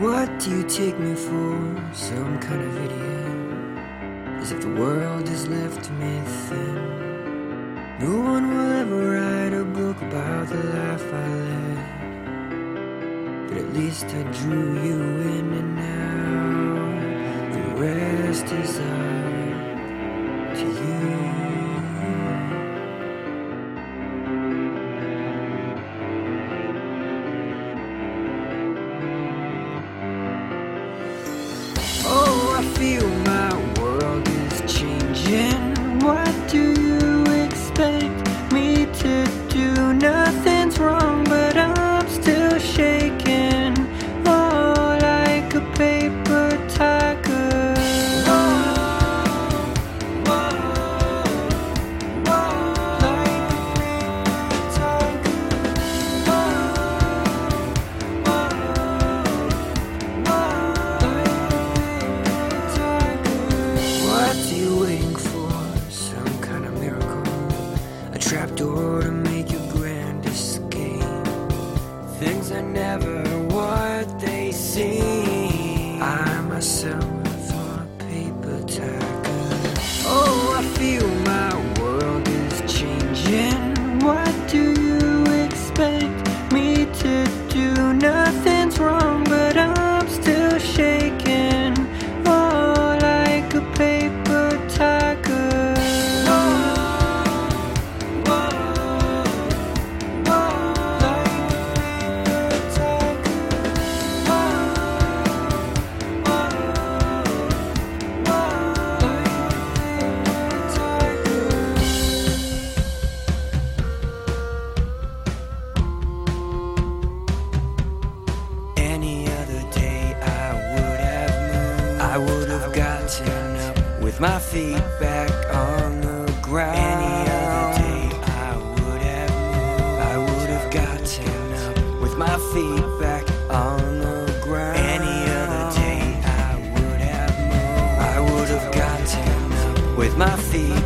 What do you take me for? Some kind of idiot? As if the world has left me thin. No one will ever write a book about the life I led. But at least I drew you in and now the rest is up never what they seem. I myself a paper tiger. Oh, I feel my world is changing. What do you expect me to do? Nothing's wrong, I would have gotten up with my feet back on the ground. Any other day I would have moved. I would have gotten up with my feet back on the ground. Any other day I would have moved. I would have gotten up with my feet